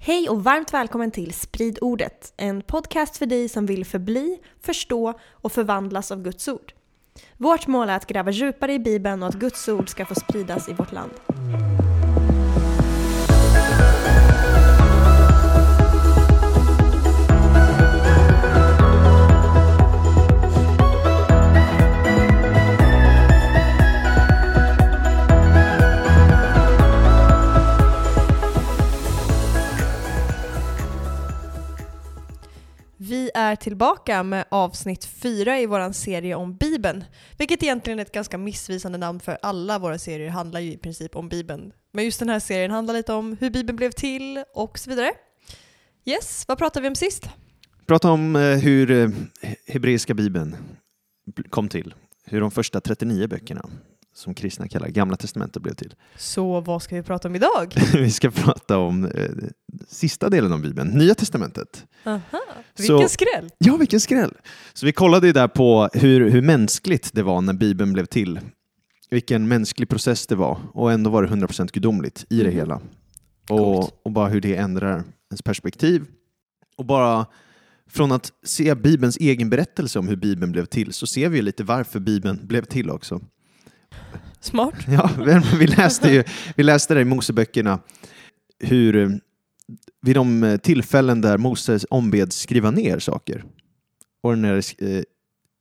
Hej och varmt välkommen till Sprid ordet, en podcast för dig som vill förbli, förstå och förvandlas av Guds ord. Vårt mål är att gräva djupare i Bibeln och att Guds ord ska få spridas i vårt land. Vi är tillbaka med avsnitt fyra i vår serie om Bibeln. Vilket egentligen är ett ganska missvisande namn för alla våra serier handlar ju i princip om Bibeln. Men just den här serien handlar lite om hur Bibeln blev till och så vidare. Yes, vad pratade vi om sist? Prata om eh, hur eh, hebreiska bibeln kom till. Hur de första 39 böckerna, som kristna kallar Gamla Testamentet, blev till. Så vad ska vi prata om idag? Vi ska prata om eh, sista delen av Bibeln, Nya Testamentet. Aha, vilken Så- skräll! Ja, vilken skräll! Så vi kollade ju där på hur, hur mänskligt det var när Bibeln blev till. Vilken mänsklig process det var och ändå var det 100% gudomligt i det Mhm. hela. Och, och bara hur det ändrar ens perspektiv. Och bara från att se Bibelns egen berättelse om hur Bibeln blev till så ser vi ju lite varför Bibeln blev till också. Smart. Ja, vi läste ju vi läste det i Moseböckerna hur eh, vid de eh, tillfällen där Moses ombeds skriva ner saker och när det eh,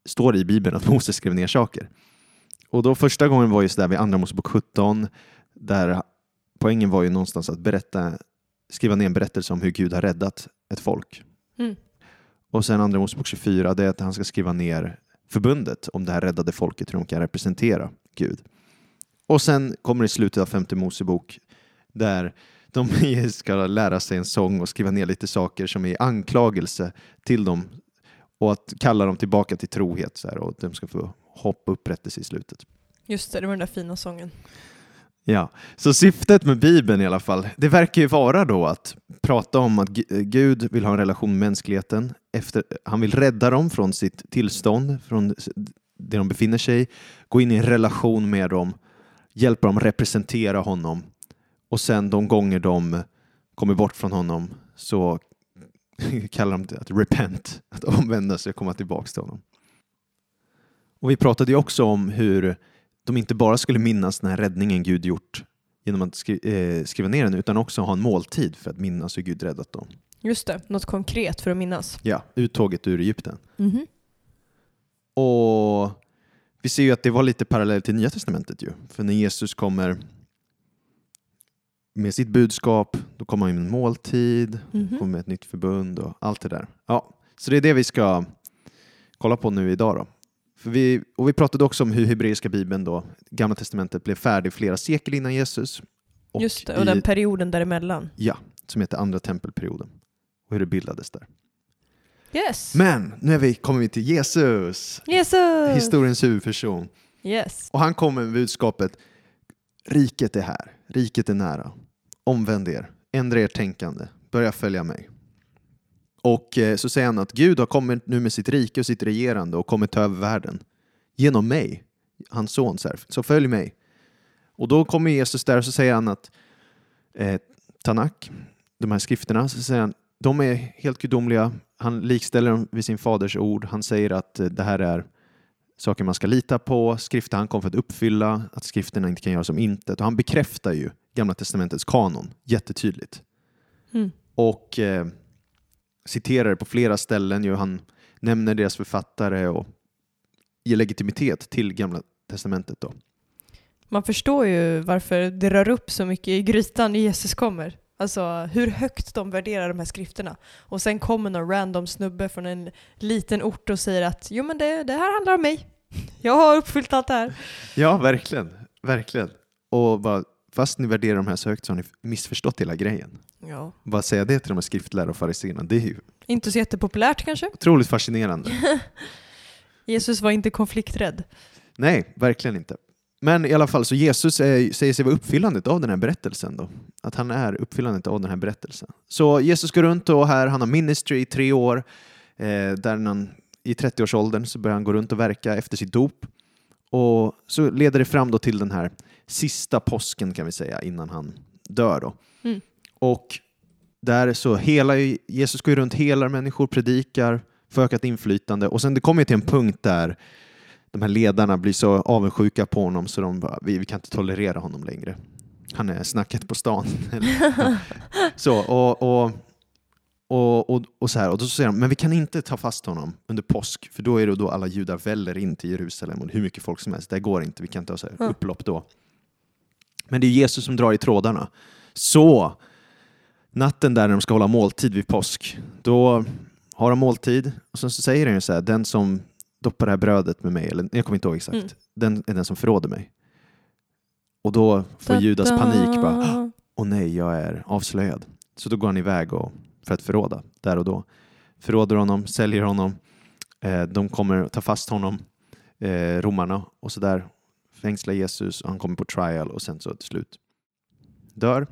står i Bibeln att Moses skrev ner saker. Och då första gången var just där vid Andra Mosebok 17 där poängen var ju någonstans att berätta, skriva ner en berättelse om hur Gud har räddat ett folk. Mm. Och sen Andra Mosebok 24 det är att han ska skriva ner förbundet om det här räddade folket, hur de kan representera Gud. Och sen kommer det i slutet av femte Mosebok där de ska lära sig en sång och skriva ner lite saker som är anklagelse till dem och att kalla dem tillbaka till trohet så här, och att de ska få hopp och upprättelse i slutet. Just det, det var den där fina sången. Ja, så syftet med Bibeln i alla fall, det verkar ju vara då att prata om att Gu- Gud vill ha en relation med mänskligheten. Efter, han vill rädda dem från sitt tillstånd, från det de befinner sig i, gå in i en relation med dem, hjälpa dem representera honom och sen de gånger de kommer bort från honom så kallar de det att repent, att omvända sig och komma tillbaka till honom. Och vi pratade ju också om hur de inte bara skulle minnas den här räddningen Gud gjort genom att skri eh, skriva ner den utan också ha en måltid för att minnas hur Gud räddat dem. Just det, något konkret för att minnas. Ja, uttåget ur Egypten. Mhm. Och vi ser ju att det var lite parallellt till Nya Testamentet ju. För när Jesus kommer med sitt budskap, då kommer han med en måltid, Mhm. kommer med ett nytt förbund och allt det där. Ja, så det är det vi ska kolla på nu idag då. För vi, och vi pratade också om hur hebreiska bibeln då, Gamla Testamentet, blev färdig flera sekel innan Jesus. Och Just det, och i- den perioden däremellan. Ja, som heter Andra tempelperioden. Och hur det bildades där. Yes! Men nu är vi, kommer vi till Jesus, Jesus! historiens huvudperson. Yes. Och han kommer med budskapet Riket är här, riket är nära. Omvänd er, ändra ert tänkande, börja följa mig. Och eh, så säger han att Gud har kommit nu med sitt rike och sitt regerande och kommer ta över världen. Genom mig, hans son. Så, följ mig. Och då kommer Jesus där och så säger han att eh, Tanak, de här skrifterna, så säger han, de är helt gudomliga. Han likställer dem vid sin faders ord. Han säger att eh, det här är saker man ska lita på, skrifter han kom för att uppfylla, att skrifterna inte kan göra som intet. Och han bekräftar ju Gamla Testamentets kanon jättetydligt. Mm. Och eh, citerar det på flera ställen. Ju. Han nämner deras författare och ger legitimitet till Gamla Testamentet. Då. Man förstår ju varför det rör upp så mycket i grytan när Jesus kommer. Alltså hur högt de värderar de här skrifterna. Och sen kommer någon random snubbe från en liten ort och säger att jo men det, det här handlar om mig. Jag har uppfyllt allt det här. Ja, verkligen. verkligen. Och bara, fast ni värderar de här så högt så har ni missförstått hela grejen. Ja. Bara säga det till de här skriftlärare och fariséerna, det är ju Inte så jättepopulärt kanske. otroligt fascinerande. Jesus var inte konflikträdd. Nej, verkligen inte. Men i alla fall, så Jesus är, säger sig vara uppfyllandet av den här berättelsen. Då. Att han är uppfyllandet av den här berättelsen. Så Jesus går runt och här, han har ministry i tre år. Eh, där han, I 30-årsåldern så börjar han gå runt och verka efter sitt dop. Och så leder det fram då till den här sista påsken kan vi säga innan han dör. Då. Mm. Och där så hela, Jesus går runt, hela människor, predikar, för ökat inflytande och sen det kommer till en punkt där de här ledarna blir så avundsjuka på honom så de bara, vi, vi kan inte tolerera honom längre. Han är snacket på stan. så, och, och, och, och, och, så här, och då säger de, men vi kan inte ta fast honom under påsk, för då är det då alla judar väller in till Jerusalem och hur mycket folk som helst. Det går inte, vi kan inte ha så här upplopp då. Men det är Jesus som drar i trådarna. Så natten där när de ska hålla måltid vid påsk, då har de måltid och sen så säger han så här, den som doppar det här brödet med mig, eller jag kommer inte ihåg exakt, mm. den är den som förråder mig. Och då får da, Judas panik, bara, åh nej, jag är avslöjad. Så då går han iväg och, för att förråda, där och då. Förråder honom, säljer honom, eh, de kommer ta fast honom, eh, romarna, och så där fängslar Jesus och han kommer på trial och sen så till slut dör.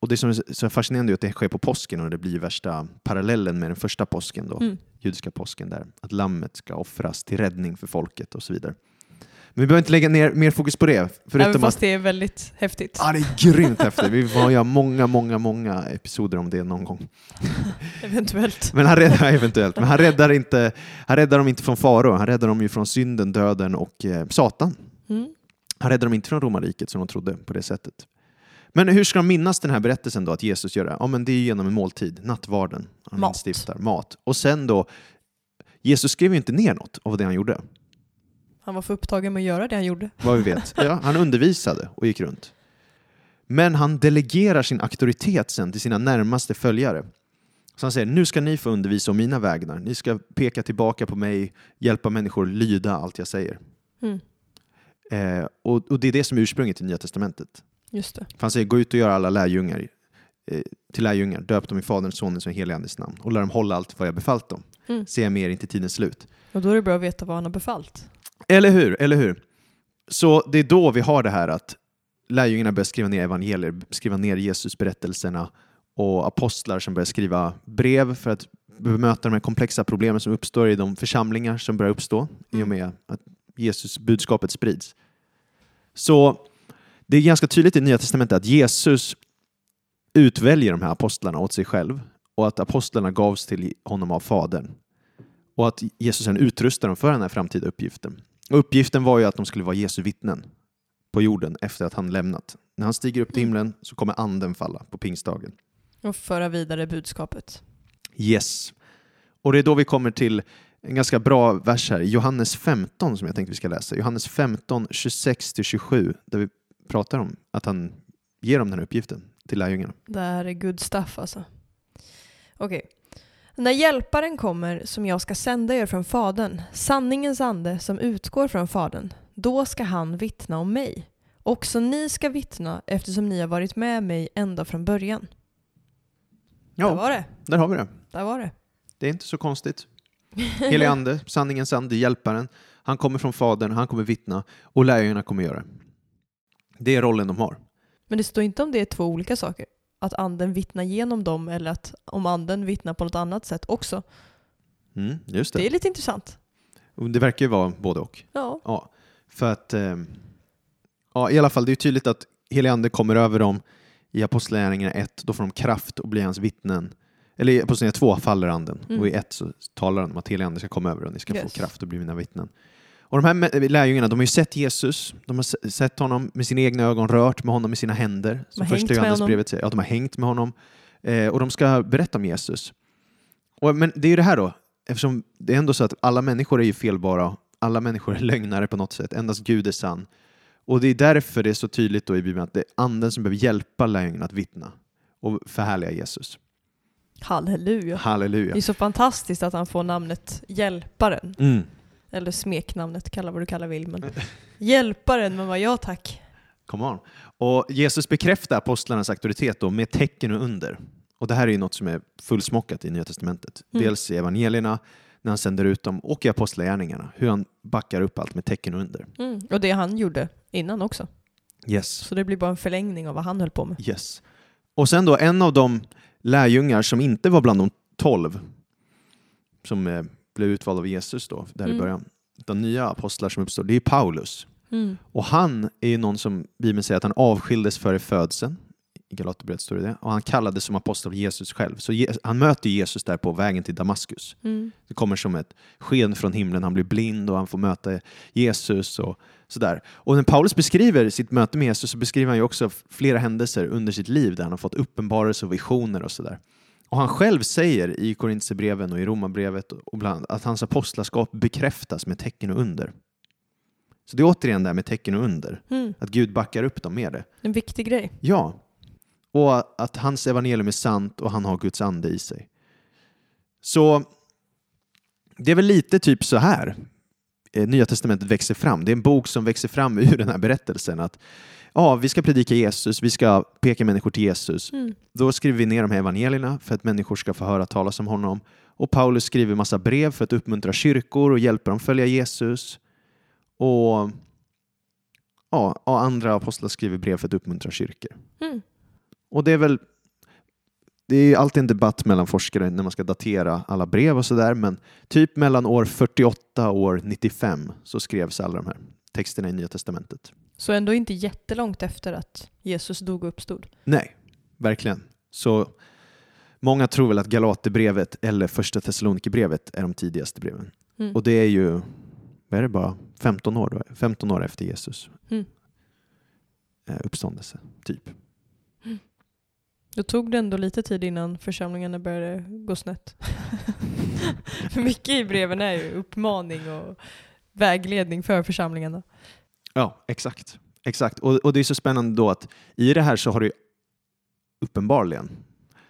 Och det som är så fascinerande är att det sker på påsken och det blir värsta parallellen med den första påsken, då, mm. Judiska påsken, där att lammet ska offras till räddning för folket och så vidare. Men vi behöver inte lägga ner mer fokus på det. Förutom Även fast att, det är väldigt häftigt. Ja, det är grymt häftigt. Vi får göra många, många, många episoder om det någon gång. eventuellt. Men han räddar, eventuellt. Men han räddar, inte, han räddar dem inte från faror. Han räddar dem ju från synden, döden och eh, Satan. Mm. Han räddar dem inte från romarriket som de trodde på det sättet. Men hur ska de minnas den här berättelsen då, att Jesus gör det? Ja, men det är genom en måltid, nattvarden. Han mat. Instiftar, mat. Och sen då, Jesus skrev ju inte ner något av det han gjorde. Han var för upptagen med att göra det han gjorde. Vad vi vet. Ja, han undervisade och gick runt. Men han delegerar sin auktoritet sen till sina närmaste följare. Så han säger, nu ska ni få undervisa om mina vägnar. Ni ska peka tillbaka på mig, hjälpa människor lyda allt jag säger. Mm. Eh, och, och, det är det som är ursprunget i Nya Testamentet. Just det. För han säger, gå ut och gör alla lärjungar eh, till lärjungar, döp dem i Faderns, Sonens och Helige namn och lär dem hålla allt vad jag befallt dem. Mm. Se mer in till tidens slut. Och då är det bra att veta vad han har befallt. Eller hur, eller hur? Så det är då vi har det här att lärjungarna börjar skriva ner evangelier, skriva ner Jesusberättelserna och apostlar som börjar skriva brev för att bemöta de här komplexa problemen som uppstår i de församlingar som börjar uppstå mm. i och mm. med att Jesus budskapet sprids. Så det är ganska tydligt i Nya Testamentet att Jesus utväljer de här apostlarna åt sig själv och att apostlarna gavs till honom av Fadern. Och att Jesus sen utrustar dem för den här framtida uppgiften. Och uppgiften var ju att de skulle vara Jesu vittnen på jorden efter att han lämnat. När han stiger upp till himlen så kommer anden falla på pingstdagen. Och föra vidare budskapet. Yes. Och det är då vi kommer till en ganska bra vers här, Johannes 15 som jag tänkte vi ska läsa. Johannes 15, 26-27, där vi pratar om att han ger dem den här uppgiften till lärjungarna. Det här är good stuff alltså. Okej. Okay. När hjälparen kommer som jag ska sända er från Fadern, sanningens ande som utgår från Fadern, då ska han vittna om mig. Också ni ska vittna eftersom ni har varit med mig ända från början. Ja, där var det. Där har vi det. Där var det. Det är inte så konstigt. Helig ande, sanningens ande, hjälparen. Han kommer från Fadern, han kommer vittna och lärjungarna kommer göra det. Det är rollen de har. Men det står inte om det är två olika saker? Att anden vittnar genom dem eller att om anden vittnar på något annat sätt också? Mm, just det. det är lite intressant. Det verkar ju vara både och. Ja. ja för att, eh, ja, i alla fall, det är tydligt att helig ande kommer över dem i Apostlagärningarna 1, då får de kraft och blir hans vittnen. Eller i Apostlagärningarna 2 faller anden mm. och i 1 så talar han om att helig ande ska komma över och ni ska yes. få kraft och bli mina vittnen. Och de här lärjungarna, de har ju sett Jesus, de har sett honom med sina egna ögon, rört med honom med sina händer. Som första Johannesbrevet säger. Ja, de har hängt med honom. Eh, och de ska berätta om Jesus. Och, men det är ju det här då, eftersom det är ändå så att alla människor är ju felbara, alla människor är lögnare på något sätt, endast Gud är sann. Och det är därför det är så tydligt då i Bibeln att det är anden som behöver hjälpa lärjungarna att vittna och förhärliga Jesus. Halleluja. Halleluja. Det är så fantastiskt att han får namnet Hjälparen. Mm. Eller smeknamnet, kalla vad du kallar vill. Men hjälparen, men vad jag tack. Come on. Och Jesus bekräftar apostlarnas auktoritet då med tecken och under. Och det här är ju något som är fullsmockat i Nya Testamentet. Mm. Dels i evangelierna, när han sänder ut dem, och i apostlagärningarna. Hur han backar upp allt med tecken och under. Mm. Och det han gjorde innan också. Yes. Så det blir bara en förlängning av vad han höll på med. Yes. Och sen då, en av de lärjungar som inte var bland de tolv, som blev utvald av Jesus då, där mm. i början. De nya apostlar som uppstår, det är Paulus. Mm. Och han är ju någon som Bibeln säger att han avskildes före födseln i Galaterbrevet står det det. Och han kallades som apostel av Jesus själv. Så Je- han möter Jesus där på vägen till Damaskus. Mm. Det kommer som ett sken från himlen, han blir blind och han får möta Jesus och sådär. Och när Paulus beskriver sitt möte med Jesus så beskriver han ju också flera händelser under sitt liv där han har fått uppenbarelser och visioner och sådär. Och han själv säger i Korintierbreven och i Romarbrevet och bland att hans apostlaskap bekräftas med tecken och under. Så det är återigen det här med tecken och under, Mm. att Gud backar upp dem med det. En viktig grej. Ja, och att hans evangelium är sant och han har Guds ande i sig. Så det är väl lite typ så här eh, Nya Testamentet växer fram. Det är en bok som växer fram ur den här berättelsen att ja, vi ska predika Jesus, vi ska peka människor till Jesus. Mm. Då skriver vi ner de här evangelierna för att människor ska få höra talas om honom. Och Paulus skriver massa brev för att uppmuntra kyrkor och hjälpa dem följa Jesus. Och ja, och andra apostlar skriver brev för att uppmuntra kyrkor. Mm. Och det är väl det är alltid en debatt mellan forskare när man ska datera alla brev och sådär, men typ mellan år 48 och år 95 så skrevs alla de här texterna i Nya Testamentet. Så ändå inte jättelångt efter att Jesus dog och uppstod. Nej, verkligen. Så många tror väl att Galaterbrevet eller Första Thessalonikerbrevet är de tidigaste breven. Mm. Och det är ju, vad är det bara, 15 år, då? 15 år efter Jesus Mm. eh, uppståndelse, typ. Då tog det ändå lite tid innan församlingarna började gå snett. för mycket i breven är ju uppmaning och vägledning för församlingarna. Ja, exakt. exakt. Och, och det är så spännande då att i det här så har det uppenbarligen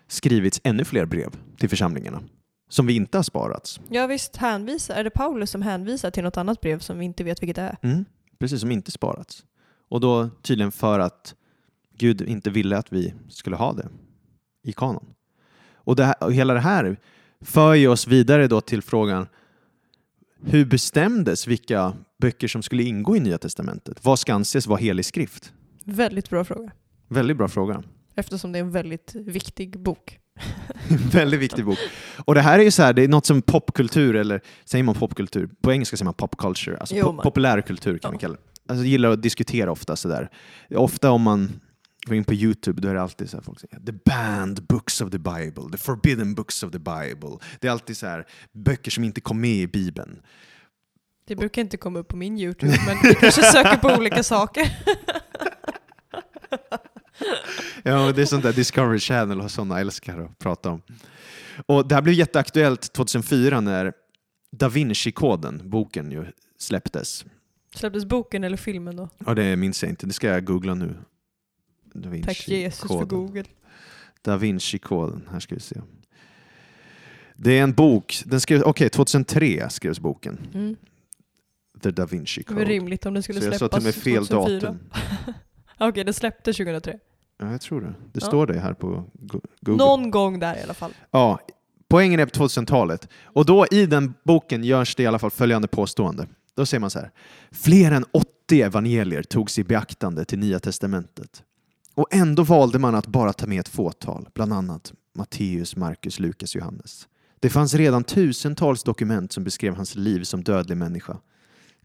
skrivits ännu fler brev till församlingarna som vi inte har sparats. Ja visst, hänvisa. är det Paulus som hänvisar till något annat brev som vi inte vet vilket det är? Mm. Precis, som inte sparats. Och då tydligen för att Gud inte ville att vi skulle ha det i kanon. Och, det här, och hela det här för ju oss vidare då till frågan hur bestämdes vilka böcker som skulle ingå i Nya Testamentet? Vad ska anses vara helig skrift? Väldigt bra fråga. Väldigt bra fråga. Eftersom det är en väldigt viktig bok. Väldigt viktig bok. Och det här är ju så här, det är något som popkultur, eller säger man popkultur? På engelska säger man pop culture, alltså Jo, po- populärkultur kan Ja. vi kalla det. Alltså gillar att diskutera ofta sådär. Ofta om man går in på YouTube då är det alltid så här folk säger the banned books of the Bible, the forbidden books of the Bible. Det är alltid så här böcker som inte kom med i Bibeln. Det brukar inte komma upp på min YouTube, men vi kanske söker på olika saker. Ja, det är sånt där Discovery Channel och sådana älskar att prata om. Och det här blev jätteaktuellt 2004 när Da Vinci-koden, boken, ju släpptes. Släpptes boken eller filmen då? Ja, det minns jag inte. Det ska jag googla nu. Da Vinci Tack Jesus för koden. Google. Da Vinci-koden. Här ska vi se. Det är en bok. Den okej, 2003 skrevs boken. Mm. The Da Vinci Det var Code. rimligt om den skulle Så jag sa släppas till med fel 2004. datum. Okej, den släpptes 2003. Ja, jag tror det. Det Ja. står det här på Go- Google. Någon gång där i alla fall. Ja, poängen är på 2000-talet. Och då i den boken görs det i alla fall följande påstående. Då säger man så här. Fler än 80 evangelier togs i beaktande till Nya Testamentet. Och ändå valde man att bara ta med ett fåtal, bland annat Matteus, Markus, Lukas, Johannes. Det fanns redan tusentals dokument som beskrev hans liv som dödlig människa.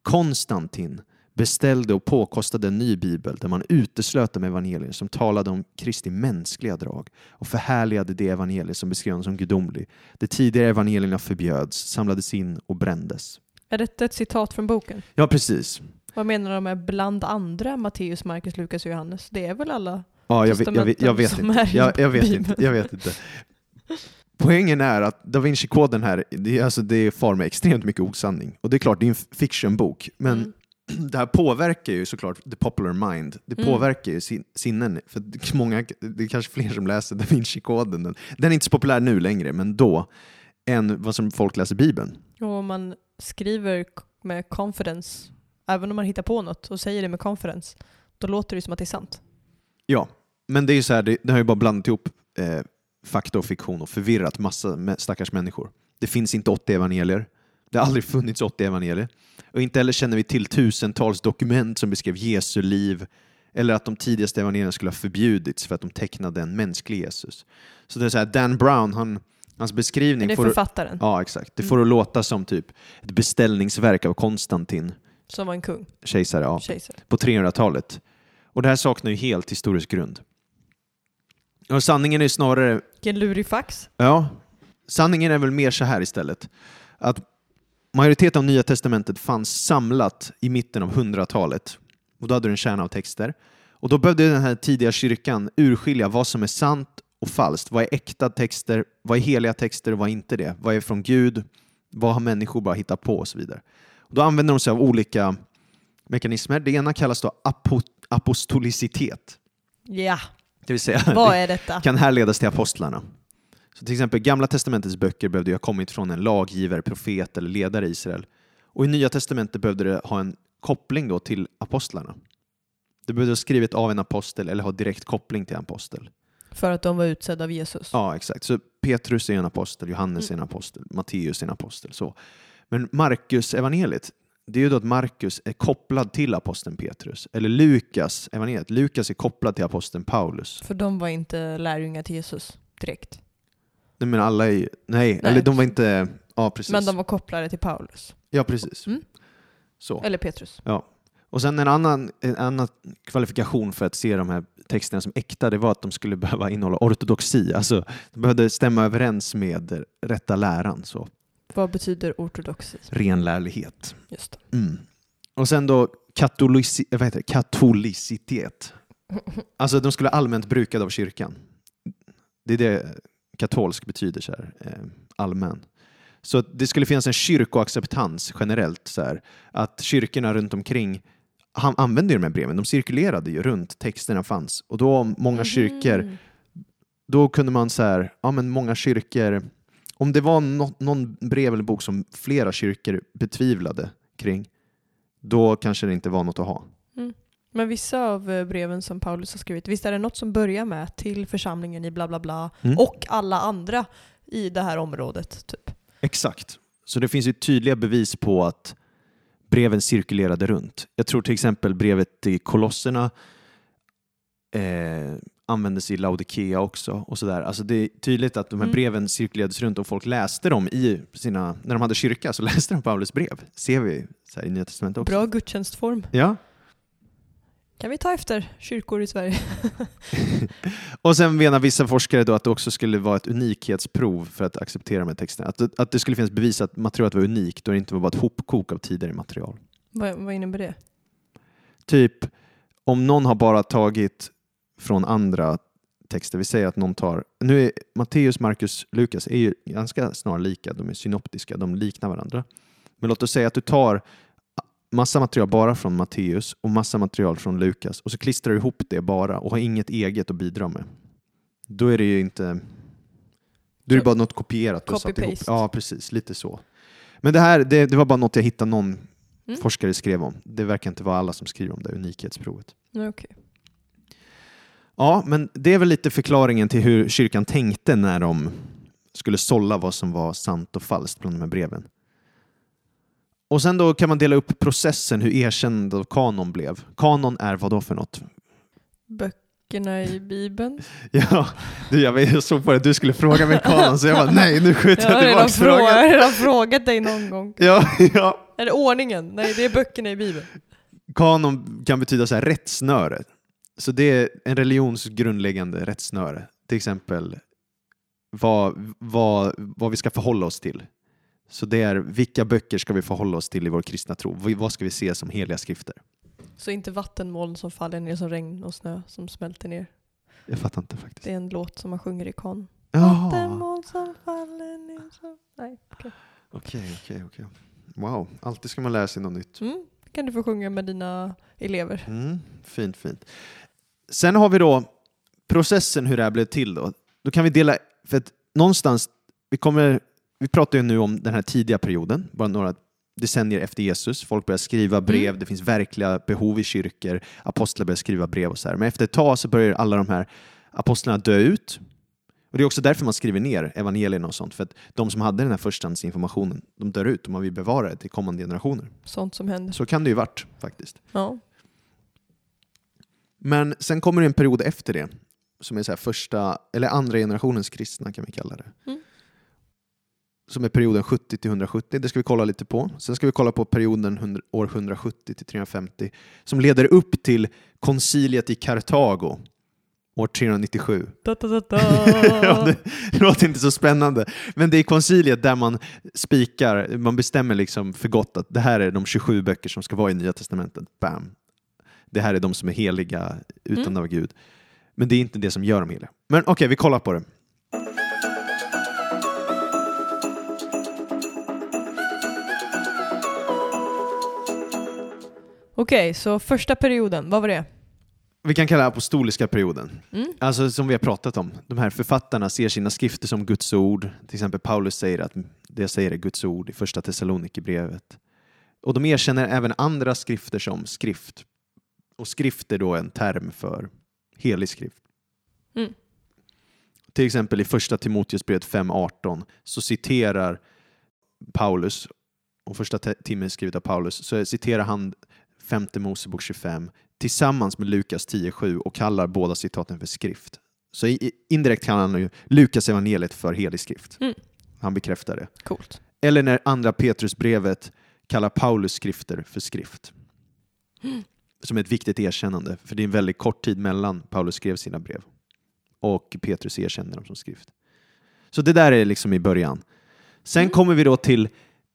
Konstantin beställde och påkostade en ny bibel där man uteslöt de evangelier som talade om Kristi mänskliga drag och förhärligade det evangelier som beskrev honom som gudomlig. De tidigare evangelierna förbjöds, samlades in och brändes. Är detta ett citat från boken? Ja, precis. Vad menar de med bland andra Matteus, Markus, Lukas och Johannes? Det är väl alla? Ja, jag, vet- jag, vet- jag vet Testamenten inte. som är Jag, jag, vet Bibeln. inte. jag vet inte. Poängen är att Da Vinci-koden här, det, är- alltså, det far med extremt mycket osanning. Och det är klart, det är en fictionbok, men Mm. det här påverkar ju såklart the popular mind. Det Mm. påverkar ju sin, sinnen. För många, det är kanske fler som läser Da Vinci-koden. Den, den är inte så populär nu längre, men då, än vad som folk läser Bibeln. Och man skriver med confidence, även om man hittar på något och säger det med confidence, då låter det som att det är sant. Ja, men det är ju så här, det, det har ju bara blandat ihop eh, fakta och fiktion och förvirrat massa stackars människor. Det finns inte 80 evangelier. Det har aldrig funnits 80 evangelier. Och inte heller känner vi till tusentals dokument som beskrev Jesu liv eller att de tidigaste evangelierna skulle ha förbjudits för att de tecknade en mänsklig Jesus. Så det är så här, Dan Brown, han, hans Men beskrivning det är får... författaren Ja, exakt. Det får att låta som typ ett beställningsverk av Konstantin, som var en kung, kejsare, ja, kejsare. på 300-talet. Och det här saknar ju helt historisk grund. Och sanningen är snarare, Vilken lurifax. ja, sanningen är väl mer så här istället. Att majoriteten av Nya Testamentet fanns samlat i mitten av 100-talet. Och då hade du en kärna av texter. Och då behövde den här tidiga kyrkan urskilja vad som är sant och falskt. Vad är äkta texter? Vad är heliga texter och vad är inte det? Vad är från Gud? Vad har människor bara hittat på och så vidare. Då använder de sig av olika mekanismer. Det ena kallas då apo apostolicitet. Ja, Det vill säga, vad är detta? kan härledas till apostlarna. Så till exempel Gamla Testamentets böcker behövde ju ha kommit från en laggivare, profet eller ledare i Israel. Och i Nya Testamentet behövde det ha en koppling då till apostlarna. Det behövde ha skrivit av en apostel eller ha direkt koppling till en apostel. För att de var utsedda av Jesus. Ja, exakt. Så Petrus är en apostel, Johannes är en apostel, Matteus är en apostel. Så. Men Markus evangeliet, det är ju då att Markus är kopplad till aposteln Petrus. Eller Lukas evangeliet, Lukas är kopplad till aposteln Paulus. För de var inte lärjungar till Jesus direkt. Nej, men alla är ju, nej, eller de var inte, ja precis. Men de var kopplade till Paulus. Ja, precis. Mm. Så. Eller Petrus. Ja. Och sen en annan, en annan kvalifikation för att se de här texterna som äkta, det var att de skulle behöva innehålla ortodoxi. Alltså, de behövde stämma överens med rätta läran, så Vad betyder ortodoxi? renlärlighet. Just. Mm. Och sen då katolici, vad heter det? katolicitet. Alltså de skulle allmänt brukade av kyrkan. Det är det katolsk betyder, så här, eh, allmän. Så det skulle finnas en kyrkoacceptans generellt, så här, att kyrkorna runt omkring han använde ju de här breven, de cirkulerade ju runt, texterna fanns. Och då många kyrkor, Mhm. då kunde man så här, ja men många kyrkor, om det var nå- någon brev eller bok som flera kyrkor betvivlade kring, då kanske det inte var något att ha. Men vissa av eh, breven som Paulus har skrivit, visst är det något som börjar med till församlingen i bla bla bla Mm. och alla andra i det här området? Typ. Exakt. Så det finns ju tydliga bevis på att breven cirkulerade runt. Jag tror till exempel brevet till kolosserna eh, användes i Laodikea också. Och så där. Alltså det är tydligt att de här Mm. breven cirkulerades runt och folk läste dem i sina, när de hade kyrka så läste de Paulus brev. Ser vi i Nya Testamentet också. Bra gudstjänstform. Ja. Kan vi ta efter kyrkor i Sverige? Och sen menar vissa forskare då att det också skulle vara ett unikhetsprov för att acceptera de här texterna. Att, att det skulle finnas bevis att materialet var unikt och det inte var bara ett hopkok av tidigare material. vad, vad innebär det? Typ om någon har bara tagit från andra texter, vi säger att någon tar, nu är Matteus, Markus, Lukas är ju ganska snarlika, de är synoptiska, de liknar varandra. Men låt oss säga att du tar massa material bara från Matteus och massa material från Lukas och så klistrar du ihop det bara och har inget eget att bidra med. Då är det ju inte, då är det bara något kopierat och satt ihop. Copy-paste. Ja, precis, lite så. Men det här, det, det var bara något jag hittade någon Mm. forskare skrev om. Det verkar inte vara alla som skriver om det unikhetsprovet. Okej. Ja, men det är väl lite förklaringen till hur kyrkan tänkte när de skulle sålla vad som var sant och falskt bland de här breven. Och sen då kan man dela upp processen hur erkänd av kanon blev. Kanon är vad då för något? Böckerna i Bibeln. Ja, du, jag, såg på det, du skulle fråga mig kanon så jag bara nej, nu skjuter Jag jag tillbaka frågat, jag frågan. har redan frågat dig någon gång. Ja, ja. Är det ordningen? Nej, det är böckerna i Bibeln. Kanon kan betyda så här rättsnöre. Så det är en religions grundläggande rättsnöre. Till exempel vad, vad, vad vi ska förhålla oss till. Så det är vilka böcker ska vi förhålla oss till i vår kristna tro? Vad- ska vi se som heliga skrifter? Så inte vattenmoln som faller ner som regn och snö som smälter ner. Jag fattar inte faktiskt. Det är en låt som man sjunger i. Jaha, Vattenmoln som faller ner som... Nej, okej. okej, okej, okej. Wow, alltid ska man lära sig något nytt. Mm, kan du få sjunga med dina elever. Mm, fint, fint. Sen har vi då processen hur det här blev till då. Då kan vi dela, för att någonstans, vi kommer, vi pratar ju nu om den här tidiga perioden, bara några decennier efter Jesus. Folk börjar skriva brev, Mm. det finns verkliga behov i kyrkor, apostlar börjar skriva brev och så här. Men efter ett tag så börjar alla de här apostlarna dö ut. Och det är också därför man skriver ner evangelierna och sånt, för att de som hade den här förstahandsinformationen, de dör ut och man vill bevara det till kommande generationer. Sånt som händer. Så kan det ju varit faktiskt. Ja. Men sen kommer det en period efter det som är så här första, eller andra generationens kristna kan vi kalla det. Mm. Som är perioden 70 till 170, det ska vi kolla lite på. Sen ska vi kolla på perioden 100, år 170 till 350 som leder upp till konciliet i Kartago år 397. Da, da, da, da. Ja, det, det låter inte så spännande, men det är konciliet där man spikar, man bestämmer liksom för gott att det här är de 27 böcker som ska vara i Nya Testamentet. Bam! Det här är de som är heliga utan Mm. av Gud. Men det är inte det som gör dem heliga. Men okej, vi kollar på det. Okej, så första perioden, vad var det? Vi kan kalla det apostoliska perioden. Mm. Alltså som vi har pratat om, de här författarna ser sina skrifter som Guds ord. Till exempel Paulus säger att det jag säger är Guds ord i första Thessalonikerbrevet. Och de erkänner även andra skrifter som skrift. Och skrift är då en term för helig skrift. Mm. Till exempel i första Timoteusbrevet 5.18 så citerar Paulus, och första timmen är skrivet av Paulus, så citerar han femte Mosebok 25 tillsammans med Lukas 10.7 och kallar båda citaten för skrift. Så i- indirekt kallar han ju Lukas evangeliet för helig skrift. Mm. Han bekräftar det. Coolt. Eller när andra Petrusbrevet kallar Paulus skrifter för skrift. Som ett viktigt erkännande, för det är en väldigt kort tid mellan Paulus skrev sina brev och Petrus erkände dem som skrift. Så det där är liksom i början. Sen Mm. kommer vi då till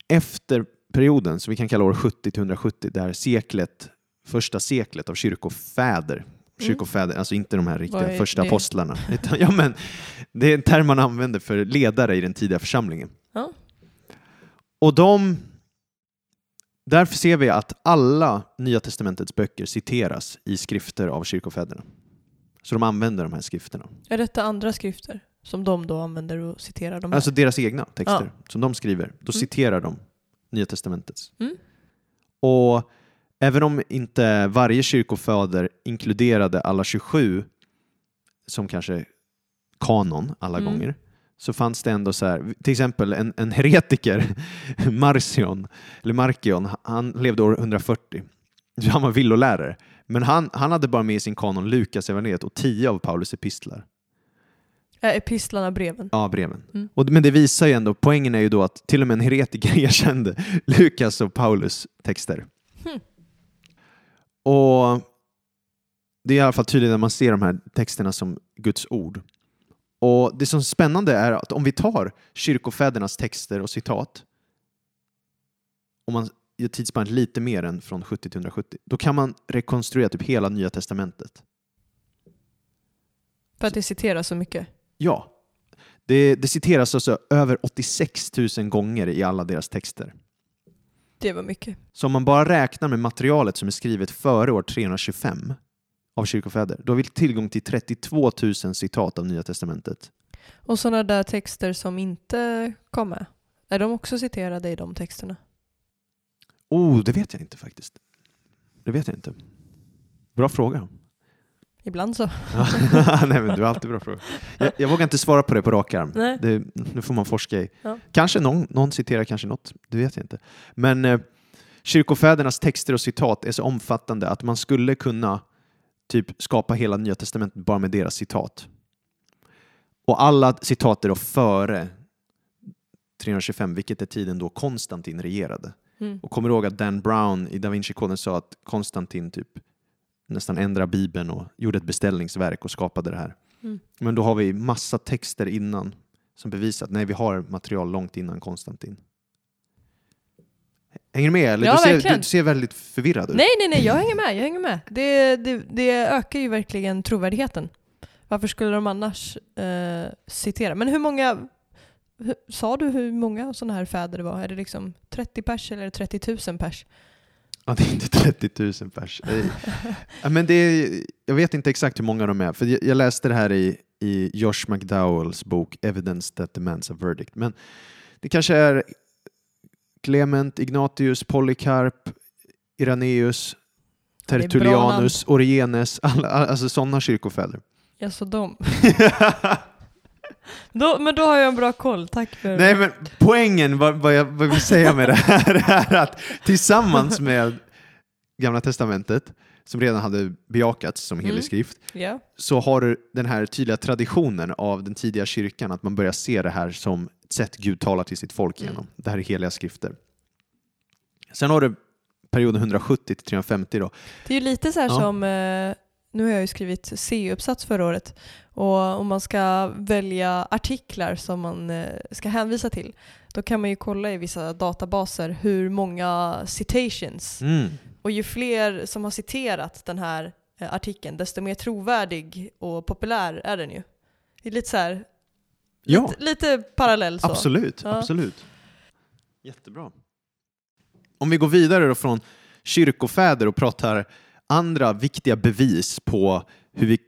efter perioden, som vi kan kalla år 70 till 170, där seklet, första seklet av kyrkofäder, kyrkofäder, alltså inte de här riktiga Mm. Första det? apostlarna, utan, ja, men, det är en term man använder för ledare i den tidiga församlingen. Ja. Och de... Därför ser vi att alla Nya Testamentets böcker citeras i skrifter av kyrkofäderna. Så de använder de här skrifterna. Är detta andra skrifter som de då använder och citerar de här? Alltså deras egna texter som de skriver. Då citerar de Nya Testamentets. Mm. Och även om inte varje kyrkofader inkluderade alla 27 som kanske kanon alla Mm. gånger så fanns det ändå så här, till exempel en, en heretiker, Marcion, eller Markion, han levde år 140. Han var villolärare. Men han, han hade bara med i sin kanon Lukas evangeliet och tio av Paulus epistlar. Är epistlarna breven? Ja, breven. Mm. Och, men det visar ju ändå, poängen är ju då att till och med en heretiker erkände Lukas och Paulus texter. Hmm. Och det är i alla fall tydligt när man ser de här texterna som Guds ord. Och det som är spännande är att om vi tar kyrkofädernas texter och citat, om man gör tidsspannet lite mer än från 70 till 170, då kan man rekonstruera typ hela Nya Testamentet. För att det citeras så mycket? Ja. Det, det citeras alltså över 86 000 gånger i alla deras texter. Det var mycket. Så om man bara räknar med materialet som är skrivet före år 325 av kyrkofäder, då har tillgång till 32 000 citat av Nya Testamentet. Och sådana där texter som inte kom med, är de också citerade i de texterna? Oh, det vet jag inte faktiskt. Det vet jag inte. Bra fråga. Ibland så. Nej, men du har alltid bra frågor. Jag, jag vågar inte svara på det på rak arm. Nej. Det, nu får man forska i. Ja. Kanske någon, någon citerar kanske något, det vet jag inte. Men eh, kyrkofädernas texter och citat är så omfattande att man skulle kunna typ skapa hela Nya Testamentet bara med deras citat. Och alla citat är då före 325, vilket är tiden då Konstantin regerade. Mm. Och kommer ihåg att Dan Brown i Da Vinci-koden sa att Konstantin typ nästan ändrade Bibeln och gjorde ett beställningsverk och skapade det här. Mm. Men då har vi massa texter innan som bevisar att nej, vi har material långt innan Konstantin. Hänger du med? Eller? Ja, du, ser, verkligen. du ser väldigt förvirrad ut. Nej, nej, nej, jag hänger med. Jag hänger med. Det, det, det ökar ju verkligen trovärdigheten. Varför skulle de annars eh, citera? Men hur många, hur, sa du hur många sådana här fäder det var? Är det liksom 30 pers eller 30 000 pers? Ja, det är inte 30 000 pers. Men det är, jag vet inte exakt hur många de är, för jag läste det här i, i Josh McDowells bok Evidence that demands a verdict. Men det kanske är Clement, Ignatius, Polycarp, Irenaeus, Tertullianus, Origenes, alla, alltså sådana kyrkofäder. Ja, så de. Då, men då har jag en bra koll. Tack för... Nej men poängen, vad, vad jag vad vill säga med det här är att tillsammans med Gamla Testamentet, som redan hade bejakats som helig Mm. skrift, Ja. så har du den här tydliga traditionen av den tidiga kyrkan, att man börjar se det här som ett sätt Gud talar till sitt folk Mm. genom. Det här är heliga skrifter. Sen har du perioden 170 till 350 då. Det är ju lite så här Ja. som eh, nu har jag ju skrivit C-uppsats förra året och om man ska välja artiklar som man eh, ska hänvisa till då kan man ju kolla i vissa databaser hur många citations Mm. och ju fler som har citerat den här eh, artikeln desto mer trovärdig och populär är den ju. Det är lite så här, Ja, lite, lite parallell så. absolut. Ja. absolut. Jättebra. Om vi går vidare då från kyrkofäder och pratar andra viktiga bevis på hur vi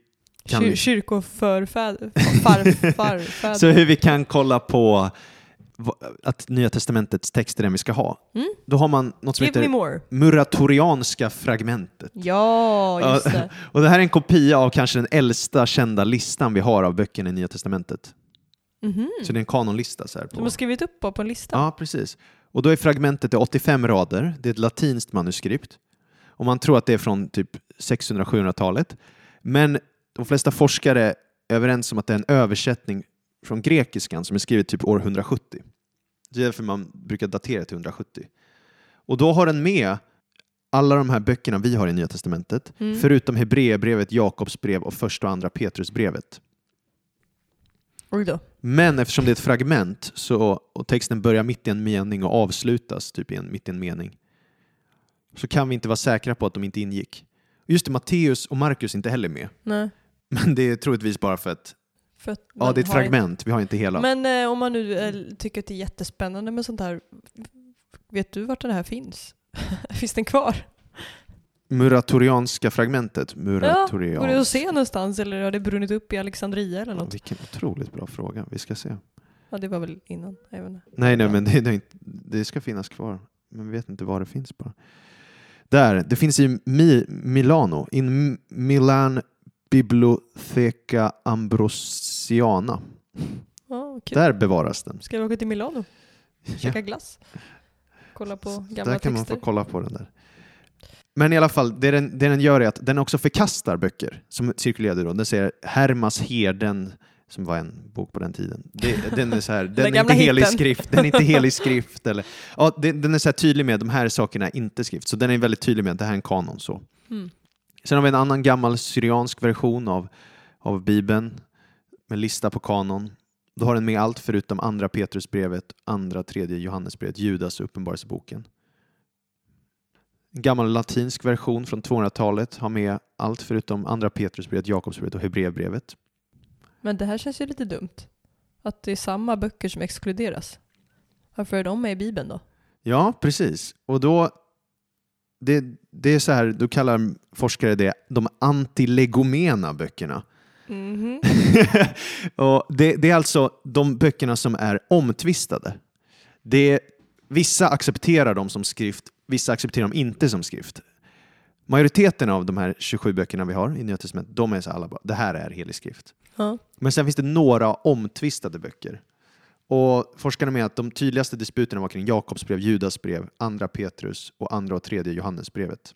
kan, Kyr, kyrkoförfäder, far, farfäder. så hur vi kan kolla på att Nya Testamentets texter är den vi ska ha. Mm. Då har man något som Give heter. Muratorianska fragmentet. Ja, just det. Och det här är en kopia av kanske den äldsta kända listan vi har av böckerna i Nya Testamentet. Mhm. Så det är en kanonlista. Så här De har på. skrivit upp på, på en lista. Ja, precis. Och då är fragmentet det är 85 rader. Det är ett latinskt manuskript. Och man tror att det är från typ 600-700-talet. Men de flesta forskare är överens om att det är en översättning från grekiskan som är skrivet typ år 170. Det är därför man brukar datera till 170. Och då har den med alla de här böckerna vi har i Nya Testamentet, Mm. förutom Hebreerbrevet, Jakobs brev och första och andra Petrusbrevet. Oj då. Men eftersom det är ett fragment så, och texten börjar mitt i en mening och avslutas typ i en, mitt i en mening så kan vi inte vara säkra på att de inte ingick. Just det, Matteus och Markus inte heller med. Nej. Men det är troligtvis bara för att För att ja, det är ett fragment, vi har inte hela. Men eh, om man nu eh, tycker att det är jättespännande med sånt här, vet du vart det här finns? finns den kvar? Muratorianska fragmentet. Ja, Muratorians. går det att se någonstans eller har det brunnit upp i Alexandria eller Ja, något? vilken otroligt bra fråga. Vi ska se. Ja, det var väl innan. Inte. Nej, nej, Ja. men det, det, ska finnas kvar. Men vi vet inte var det finns bara. Där, det finns i Mi, Milano, in Milan Bibliotheca Ambrosiana. Ja, kul. Där bevaras den. Ska vi åka till Milano? Ja, Käka glass? Kolla på gamla där kan man texter? få kolla på den där. Men i alla fall, det den, det den gör är att den också förkastar böcker som cirkulerade då. Den säger Hermas herden, som var en bok på den tiden. Det, den är så här, den är gamla inte helig skrift. Den är inte helig skrift. Eller, ja, den, den är så här tydlig med att de här sakerna är inte skrift. Så den är väldigt tydlig med att det här är en kanon. Så. Mm. Sen har vi en annan gammal syriansk version av, av Bibeln med lista på kanon. Då har den med allt förutom andra Petrusbrevet, andra tredje Johannesbrevet, Judas och Uppenbarelseboken. En gammal latinsk version från 200-talet har med allt förutom andra Petrusbrevet, Jakobsbrevet och Hebreerbrevet. Men det här känns ju lite dumt. Att det är samma böcker som exkluderas. Varför är de med i Bibeln då? Ja, precis. Och då, det, det är så här, då kallar forskare det de antilegomena böckerna. Mhm. och det, det är alltså de böckerna som är omtvistade. Det vissa accepterar dem som skrift, vissa accepterar dem inte som skrift. Majoriteten av de här 27 böckerna vi har i Nya Testamentet, de är så alla bara, det här är helig skrift. Ja. Men sen finns det några omtvistade böcker. Och forskarna menar att de tydligaste disputerna var kring Jakobs brev, Judas brev, andra Petrus och andra och tredje Johannesbrevet.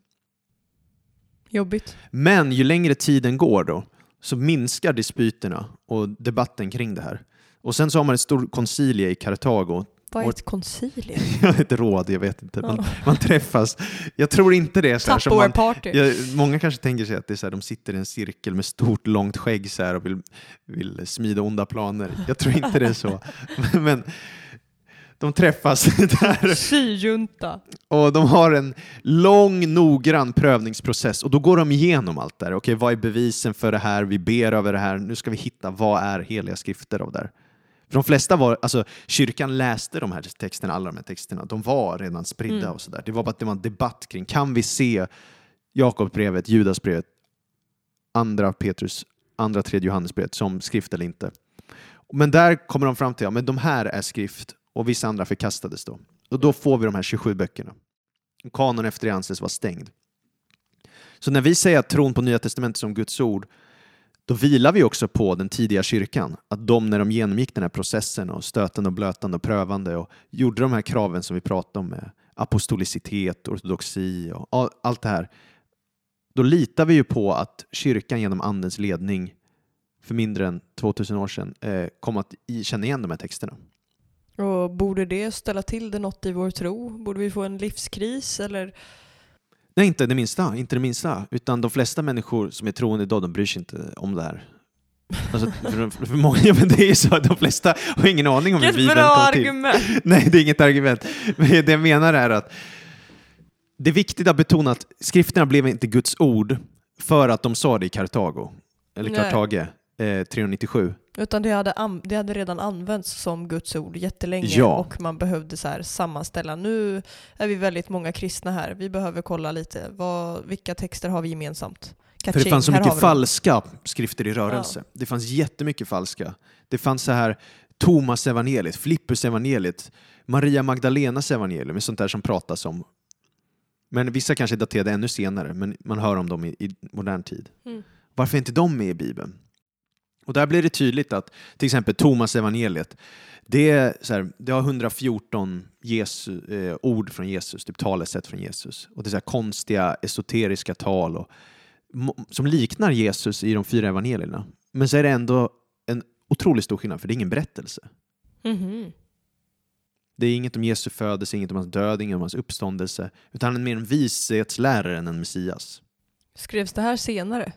Jobbigt. Men ju längre tiden går då så minskar dispyterna och debatten kring det här. Och sen så har man ett stort koncilie i Kartago. Vad är ett koncilium? ett råd, jag vet inte. Man, Ja. man träffas. Jag tror inte det är så här som man, Tupperware-party. Ja, många kanske tänker sig att det är så här, de sitter i en cirkel med stort långt skägg så här och vill, vill smida onda planer. Jag tror inte det är så. Men de träffas där Syjunta. och de har en lång noggrann prövningsprocess och då går de igenom allt där. Okej, vad är bevisen för det här? Vi ber över det här. Nu ska vi hitta vad är heliga skrifter av det här. För de flesta var, alltså kyrkan läste de här texterna, alla de här texterna. De var redan spridda Mm. och sådär. Det var bara att det var en debatt kring, kan vi se Jakobsbrevet, Judasbrevet, andra Petrus, andra tredje Johannesbrevet som skrift eller inte? Men där kommer de fram till, ja men de här är skrift och vissa andra förkastades då. Och då får vi de här 27 böckerna. Kanon efter det anses vara stängd. Så när vi säger att tron på Nya Testamentet som Guds ord, då vilar vi också på den tidiga kyrkan. Att de, när de genomgick den här processen och stötande och blötande och prövande och gjorde de här kraven som vi pratade om med apostolicitet, ortodoxi och allt det här, då litar vi ju på att kyrkan genom andens ledning för mindre än 2000 år sedan eh, kom att känna igen de här texterna. Och borde det ställa till det något i vår tro? Borde vi få en livskris eller? Nej, inte det minsta. Inte det minsta. Utan de flesta människor som är troende idag, de bryr sig inte om det här. Alltså, för, för många, men det är ju så att de flesta har ingen aning om hur Bibeln kom till. argument! Nej, det är inget argument. Men det jag menar är att det är viktigt att betona att skrifterna blev inte Guds ord för att de sa det i Kartago, eller. Kartage, eh, 397. Utan det hade, det hade redan använts som Guds ord jättelänge Ja. och man behövde så här sammanställa. Nu är vi väldigt många kristna här. Vi behöver kolla lite. Vad, vilka texter har vi gemensamt? För det fanns så mycket falska skrifter i rörelse. Det fanns jättemycket falska. Det fanns så här Thomas evangeliet, Filippus evangeliet, Maria Magdalenas evangelium, sånt där som pratas om. Men vissa kanske är daterade ännu senare, men man hör om dem i, i modern tid. Mm. Varför är inte de med i Bibeln? Och där blir det tydligt att till exempel Thomas evangeliet, det, är så här, det har 114 Jesu, eh, ord från Jesus, typ talesätt från Jesus. Och det är så här konstiga esoteriska tal och, som liknar Jesus i de fyra evangelierna. Men så är det ändå en otroligt stor skillnad, för det är ingen berättelse. Mhm. Det är inget om Jesu födelse, inget om hans död, inget om hans uppståndelse, utan han är mer en vishetslärare än en Messias. Skrevs det här senare?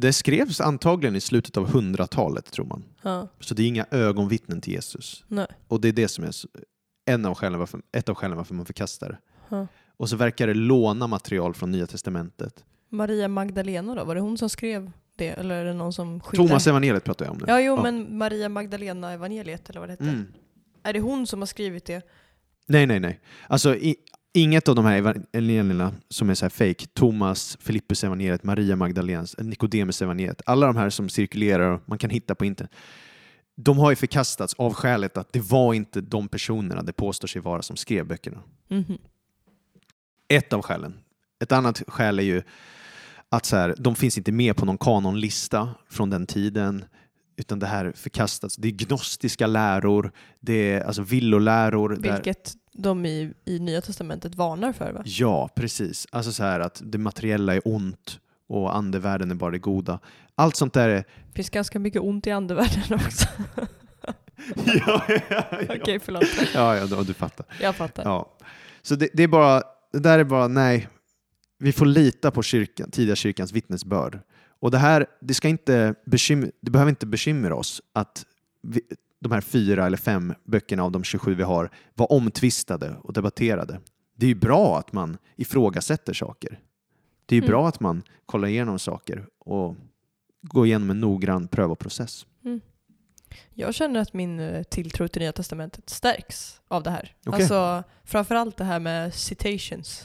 Det skrevs antagligen i slutet av hundratalet, tror man. Ja. Så det är inga ögonvittnen till Jesus. Nej. Och det är det som är en av skälen varför, ett av skälen varför man förkastar det. Ja. Och så verkar det låna material från Nya Testamentet. Maria Magdalena då? Var det hon som skrev det? Eller är det någon som? Thomas evangeliet pratar jag om nu. Ja, jo, men Maria Magdalena evangeliet eller vad det hette. Mm. Är det hon som har skrivit det? Nej, nej, nej. Alltså, i, inget av de här evangelierna som är så här fake, Thomas, Filippus evangeliet, Maria Magdalenas, Nikodemus evangeliet, alla de här som cirkulerar och man kan hitta på internet, de har ju förkastats av skälet att det var inte de personerna det påstår sig vara som skrev böckerna. Mhm. Ett av skälen. Ett annat skäl är ju att så här, de finns inte med på någon kanonlista från den tiden, utan det här förkastats. Det är gnostiska läror, det är alltså villoläror. där- Vilket de i, i Nya Testamentet varnar för va? Ja, precis. Alltså så här att det materiella är ont och andevärlden är bara det goda. Allt sånt där är... Det finns ganska mycket ont i andevärlden också. ja, ja, ja. Okej, förlåt. ja, ja du, du fattar. Jag fattar. Ja. Så det, det är bara, det där är bara, nej, vi får lita på kyrkan, tidiga kyrkans vittnesbörd. Och det här, det, ska inte bekym, det behöver inte bekymra oss att vi, de här fyra eller fem böckerna av de 27 vi har var omtvistade och debatterade. Det är ju bra att man ifrågasätter saker. Det är ju Mm. bra att man kollar igenom saker och går igenom en noggrann prövoprocess. Jag känner att min eh, tilltro till Nya Testamentet stärks av det här. Okej. Alltså, framförallt det här med citations.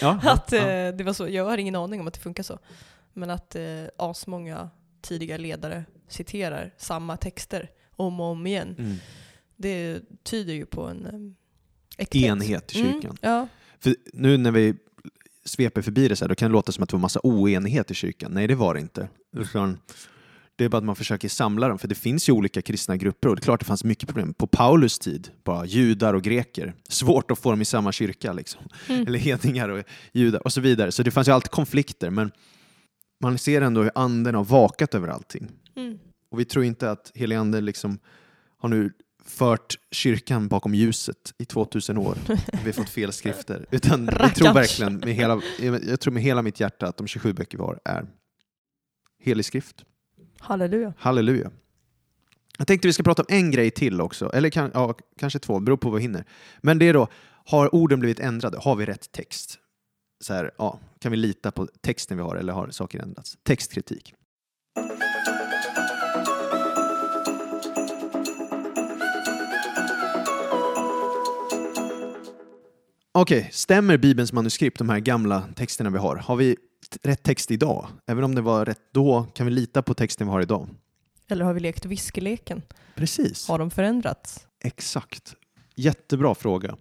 Ja, att, ja. eh, det var så, jag har ingen aning om att det funkar så. Men att eh, asmånga tidiga ledare citerar samma texter om och om igen. Mm. Det tyder ju på en um, äkthet. Enhet i kyrkan. Mm, ja, För nu när vi sveper förbi det så här, då kan det låta som att det var massa oenighet i kyrkan. Nej, det var det inte. Det är bara att man försöker samla dem, för det finns ju olika kristna grupper och det är klart det fanns mycket problem. På Paulus tid, bara judar och greker. Svårt att få dem i samma kyrka, liksom. Mm. eller hedningar och judar och så vidare. Så det fanns ju alltid konflikter, men man ser ändå hur anden har vakat över allting. mm. Och vi tror inte att helig ande liksom har nu fört kyrkan bakom ljuset i 2000 år. Vi har fått fel skrifter. Utan vi tror verkligen med hela, jag tror med hela mitt hjärta att de 27 böcker vi har är helig skrift. Halleluja. Halleluja. Jag tänkte vi ska prata om en grej till också, eller kan, ja, kanske två, beror på vad vi hinner. Men det är då, har orden blivit ändrade? Har vi rätt text? Så här, ja, kan vi lita på texten vi har eller har saker ändrats? Textkritik. Okej, stämmer Bibelns manuskript, de här gamla texterna vi har? Har vi rätt text idag? Även om det var rätt då, kan vi lita på texten vi har idag? Eller har vi lekt viskeleken? Precis. Har de förändrats? Exakt. Jättebra fråga.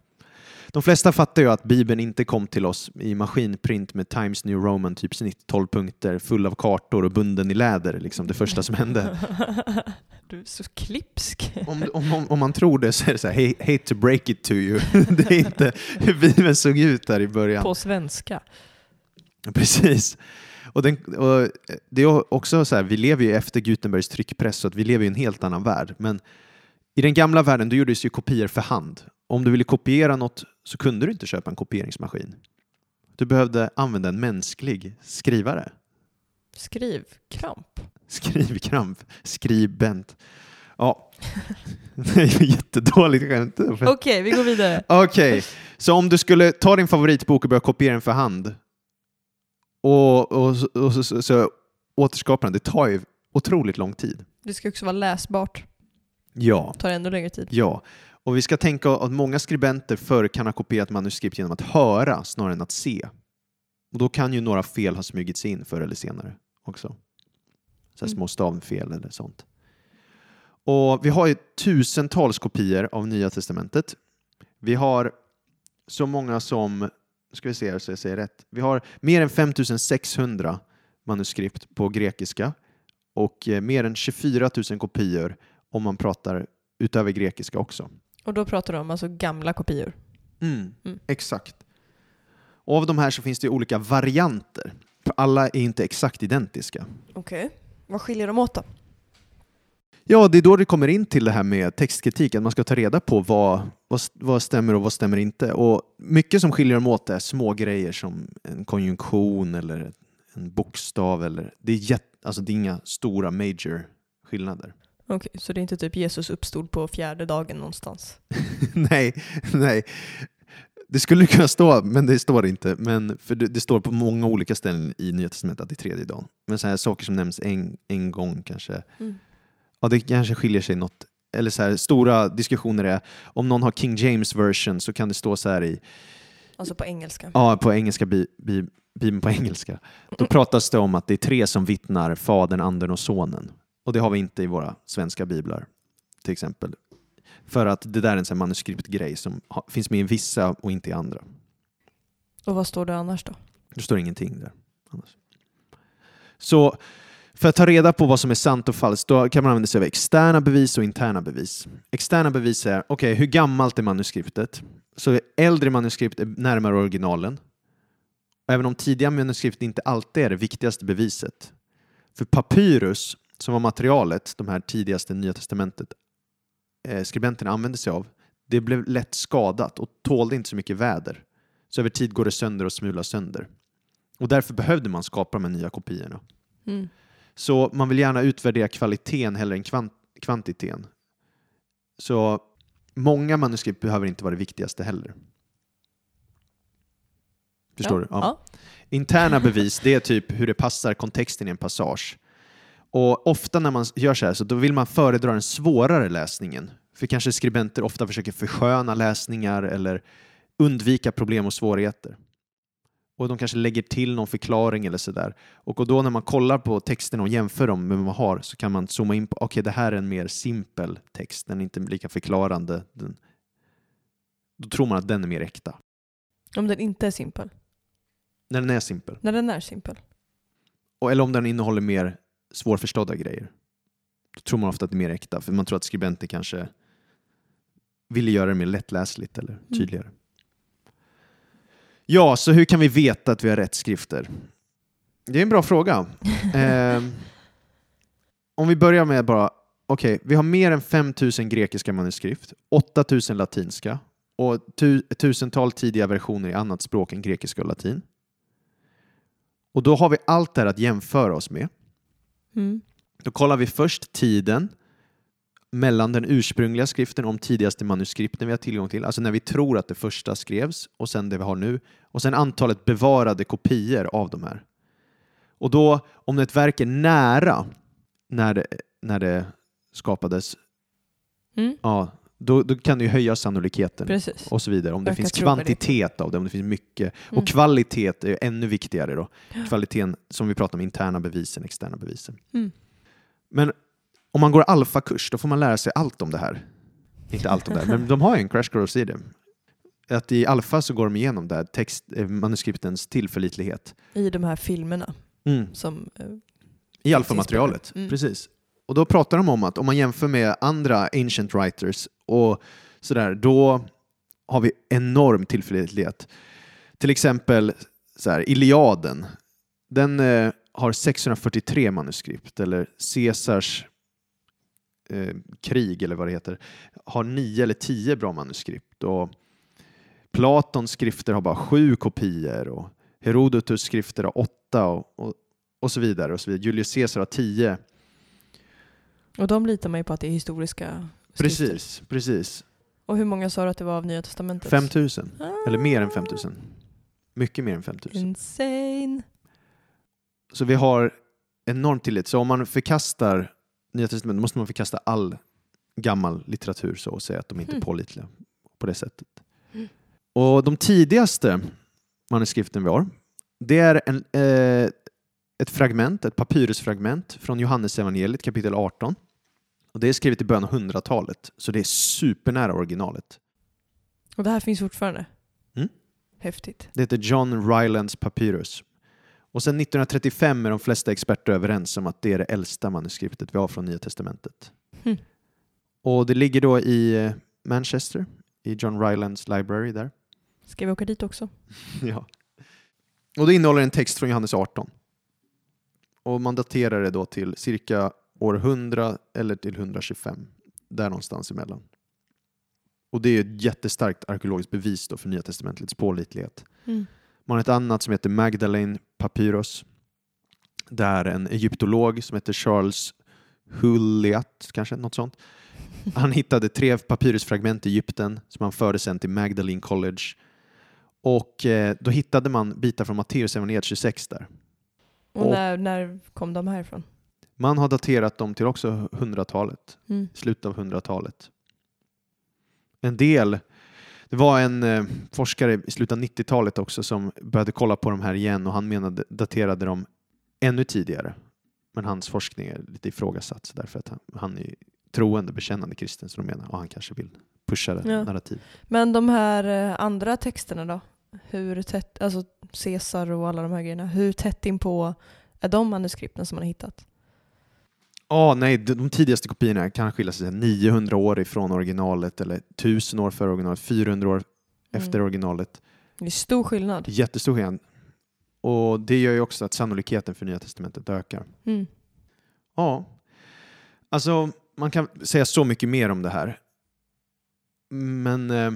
De flesta fattar ju att Bibeln inte kom till oss i maskinprint med Times New Roman, typ snitt 12 punkter, full av kartor och bunden i läder, liksom det första som hände. du är så klipsk. Om, om, om, om man tror det så är det så här, "Hey- hate to break it to you. Det är inte hur Bibeln såg ut där i början. På svenska. Precis. Och, den, och det är också så här, vi lever ju efter Gutenbergs tryckpress så att vi lever i en helt annan värld. Men i den gamla världen då gjordes ju kopior för hand. Om du ville kopiera något så kunde du inte köpa en kopieringsmaskin. Du behövde använda en mänsklig skrivare. Skrivkramp. Skrivkramp. Skribent. Ja, det är ju jättedåligt skämt. Okej, vi går vidare. Okej, så om du skulle ta din favoritbok och börja kopiera den för hand och, och, och, så, så, så återskapa den, det tar ju otroligt lång tid. Det ska också vara läsbart. Ja, tar ännu längre tid. ja. Och vi ska tänka att många skribenter förr kan ha kopierat manuskript genom att höra snarare än att se. Och då kan ju några fel ha smugit sig in förr eller senare också. Så Mm. små stavfel eller sånt. Och vi har ju tusentals kopior av Nya Testamentet. Vi har så många som, ska vi se här så jag säger rätt, vi har mer än 5600 manuskript på grekiska och eh, mer än 24 000 kopior om man pratar utöver grekiska också. Och då pratar du om alltså gamla kopior. Mm, Mm. Exakt. Och av de här så finns det ju olika varianter. För alla är inte exakt identiska. Okej. Vad skiljer dem åt då? Ja, det är då det kommer in till det här med textkritik, att man ska ta reda på vad, vad, vad stämmer och vad stämmer inte. Och mycket som skiljer dem åt är små grejer som en konjunktion eller en bokstav. Eller, det, är jätt, alltså det är inga stora major skillnader. Okej, så det är inte typ Jesus uppstod på fjärde dagen någonstans? nej, nej. Det skulle kunna stå, men det står inte. Men för det, det står på många olika ställen i Nya Testamentet att det är tredje dagen. Men så här saker som nämns en, en gång kanske, Mm. ja det kanske skiljer sig något. Eller så här, stora diskussioner är, om någon har King James version så kan det stå så här i, Alltså på engelska? ja på engelska, bi, bi, bibeln på engelska. Då pratas det om att det är tre som vittnar, Fadern, Anden och Sonen. Och det har vi inte i våra svenska biblar, till exempel. För att det där är en sån manuskriptgrej som finns med i vissa och inte i andra. Och vad står det annars då? Det står ingenting där. Annars. Så för att ta reda på vad som är sant och falskt då kan man använda sig av externa bevis och interna bevis. Externa bevis är, okej, hur gammalt är manuskriptet? Så äldre manuskript är närmare originalen. Även om tidiga manuskript inte alltid är det viktigaste beviset. För papyrus, som var materialet de här tidigaste Nya Testamentet eh, skribenterna använde sig av, det blev lätt skadat och tålde inte så mycket väder. Så över tid går det sönder och smular sönder. Och därför behövde man skapa de här nya kopiorna. Mm. Så man vill gärna utvärdera kvaliteten hellre än kvant kvantiteten. Så många manuskript behöver inte vara det viktigaste heller. Förstår ja. du? Ja. Interna bevis, det är typ hur det passar kontexten i en passage. Och ofta när man gör så här så då vill man föredra den svårare läsningen. För kanske skribenter ofta försöker försköna läsningar eller undvika problem och svårigheter. Och de kanske lägger till någon förklaring eller sådär. Och då när man kollar på texten och jämför dem med vad man har så kan man zooma in på okej, det här är en mer simpel text, den är inte lika förklarande. Den, då tror man att den är mer äkta. Om den inte är simpel? När den är simpel. När den är simpel? Och, eller om den innehåller mer svårförstådda grejer. Då tror man ofta att det är mer äkta, för man tror att skribenter kanske ville göra det mer lättläsligt eller tydligare. Ja, så hur kan vi veta att vi har rätt skrifter? Det är en bra fråga. eh, om vi börjar med bara, okej, vi har mer än 5000 grekiska manuskript, 8000 latinska och tu, tusental tidiga versioner i annat språk än grekiska och latin. Och då har vi allt det här att jämföra oss med. Mm. Då kollar vi först tiden mellan den ursprungliga skriften om tidigaste manuskripten vi har tillgång till, alltså när vi tror att det första skrevs och sen det vi har nu, och sen antalet bevarade kopior av de här. Och då, om ett verk är nära när det, när det skapades, Mm. ja, då, då kan det ju höja sannolikheten Precis. och så vidare. Om det Öka finns kvantitet av det, om det finns mycket. Mm. Och kvalitet är ännu viktigare då. Kvaliteten som vi pratar om, interna bevisen, externa bevisen. Mm. Men om man går alfakurs, då får man lära sig allt om det här. Inte allt om det här, men de har ju en crash course i det. Att i alfa så går de igenom det här, text, eh, manuskriptens tillförlitlighet. I de här filmerna Mm. som... eh, I alfamaterialet, Mm. precis. Och då pratar de om att om man jämför med andra ancient writers och sådär, då har vi enorm tillförlitlighet. Till exempel så här, Iliaden, den eh, har 643 manuskript, eller Caesars eh, krig, eller vad det heter, har nio eller tio bra manuskript. Och Platons skrifter har bara sju kopior. Och Herodotus skrifter har åtta och, och, och så vidare. Och så vidare. Julius Caesar har tio. Och de litar man ju på att det är historiska skrifter. Precis, precis. Och hur många sa du att det var av Nya Testamentet? 5000. Ah, Eller mer än 5000. Mycket mer än 5000. Insane. Så vi har enormt tillit. Så om man förkastar Nya Testamentet måste man förkasta all gammal litteratur så och säga att de inte är Mm. pålitliga på det sättet. Mm. Och de tidigaste manuskripten vi har, det är en, eh, ett fragment, ett papyrusfragment från Johannes evangeliet kapitel 18. Och det är skrivet i början av 100-talet, så det är supernära originalet. Och det här finns fortfarande? Mm. Häftigt. Det heter John Rylands papyrus. Och sen 1935 är de flesta experter överens om att det är det äldsta manuskriptet vi har från Nya Testamentet. Hmm. Och det ligger då i eh, Manchester, i John Rylands library där. Ska vi åka dit också? ja. Och det innehåller en text från Johannes 18. Och man daterar det då till cirka år 100 eller till 125. Där någonstans emellan. Och det är ett jättestarkt arkeologiskt bevis då för Nya Testamentets pålitlighet. Mm. Man har ett annat som heter Magdalene Papyrus. Där en egyptolog som heter Charles Hulliat, kanske något sånt. Han hittade tre papyrusfragment i Egypten som han förde sen till Magdalene College. Och eh, då hittade man bitar från Matteus evangeliet 26 där. Och, Och- när, när kom de härifrån? Man har daterat dem till också 100-talet, Mm. slutet av 100-talet. En del, det var en eh, forskare i slutet av 90-talet också som började kolla på de här igen och han menade, daterade dem ännu tidigare. Men hans forskning är lite ifrågasatt därför att han, han är troende, bekännande kristen så de menar och han kanske vill pusha det Ja. narrativ. Men de här eh, andra texterna då? Hur tätt, alltså Caesar och alla de här grejerna, hur tätt in på är de manuskripten som man har hittat? Ja, nej, de, tidigaste kopiorna kan skilja sig 900 år ifrån originalet eller 1000 år före originalet, 400 år efter Mm. originalet. Det är stor skillnad. Jättestor skillnad. Och det gör ju också att sannolikheten för Nya Testamentet ökar. Mm. Ja, alltså man kan säga så mycket mer om det här. Men eh,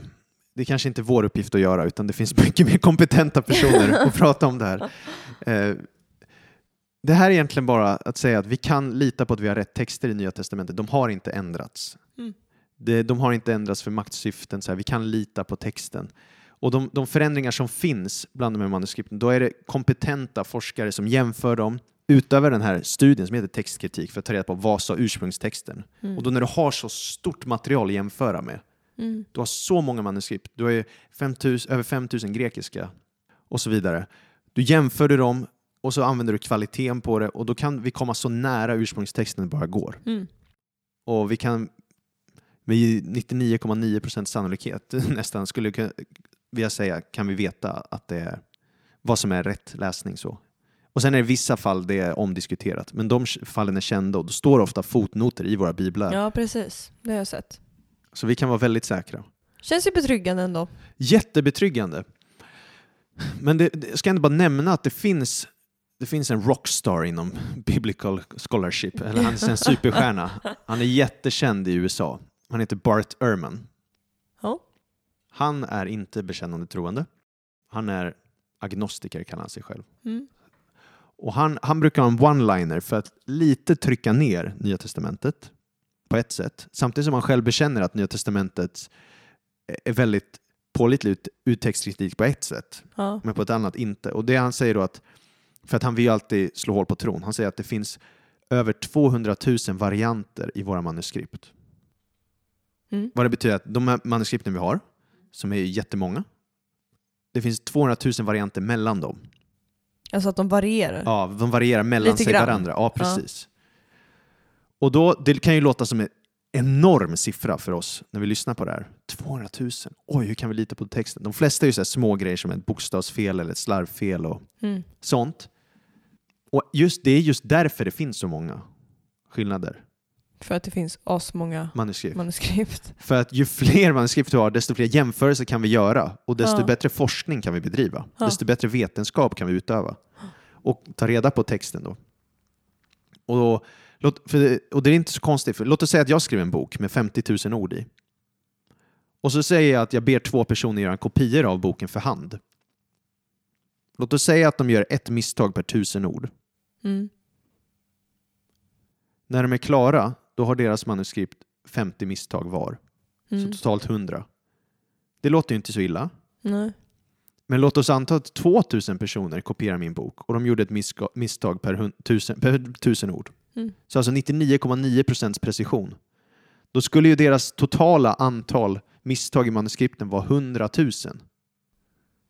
det är kanske inte är vår uppgift att göra utan det finns mycket mer kompetenta personer att prata om det här. Eh, det här är egentligen bara att säga att vi kan lita på att vi har rätt texter i Nya Testamentet. De har inte ändrats. Mm. Det, de har inte ändrats för maktsyften. Så här. Vi kan lita på texten. Och de, de förändringar som finns bland de här manuskripten, då är det kompetenta forskare som jämför dem, utöver den här studien som heter textkritik för att ta reda på vad sa ursprungstexten. Mm. Och då när du har så stort material att jämföra med, Mm. du har så många manuskript, du har ju 5000, över 5000 grekiska och så vidare. Du jämför du dem och så använder du kvaliteten på det och då kan vi komma så nära ursprungstexten det bara går. Mm. Och vi kan med 99,9% sannolikhet nästan skulle vilja säga kan vi veta att det är vad som är rätt läsning. så. Och sen är det vissa fall det är omdiskuterat, men de fallen är kända och då står det ofta fotnoter i våra biblar. Ja, precis. Det har jag sett. Så vi kan vara väldigt säkra. Känns ju betryggande ändå. Jättebetryggande. Men det, det, jag ska ändå bara nämna att det finns, det finns en rockstar inom biblical scholarship. Eller han är en superstjärna. Han är jättekänd i USA. Han heter Bart Ehrman. Ja. Han är inte bekännande troende. Han är agnostiker kallar han sig själv. Mm. Och han, han brukar ha en one-liner för att lite trycka ner Nya Testamentet på ett sätt. Samtidigt som han själv bekänner att Nya Testamentet är väldigt pålitligt ur textkritik på ett sätt, Ja. men på ett annat inte. Och det han säger då att, för att han vill ju alltid slå hål på tron, han säger att det finns över 200 000 varianter i våra manuskript. Mm. Vad det betyder att de manuskripten vi har, som är jättemånga, det finns 200 000 varianter mellan dem. Alltså att de varierar. Ja, de varierar mellan Lite sig grann. varandra. Ja, precis. Och då, det kan ju låta som en enorm siffra för oss när vi lyssnar på det här. 200 000. Oj, hur kan vi lita på texten? De flesta är ju så små grejer som ett bokstavsfel eller ett slarvfel och Mm. sånt. Och just, det är just därför det finns så många skillnader För att det finns asmånga manuskript. manuskript. För att ju fler manuskript vi har, desto fler jämförelser kan vi göra och desto Ja. bättre forskning kan vi bedriva. Ja. Desto bättre vetenskap kan vi utöva och ta reda på texten då. Och, då, det- och det är inte så konstigt, för låt oss säga att jag skriver en bok med 50 000 ord i. Och så säger jag att jag ber två personer göra kopior av boken för hand. Låt oss säga att de gör ett misstag per tusen ord. Mm. När de är klara, då har deras manuskript 50 misstag var. Mm. Så totalt 100. Det låter ju inte så illa. Nej. Men låt oss anta att 2000 personer kopierar min bok och de gjorde ett misstag per, hun- tusen, per tusen ord. Mm. Så alltså 99,9 procents precision. Då skulle ju deras totala antal misstag i manuskripten vara 100 000.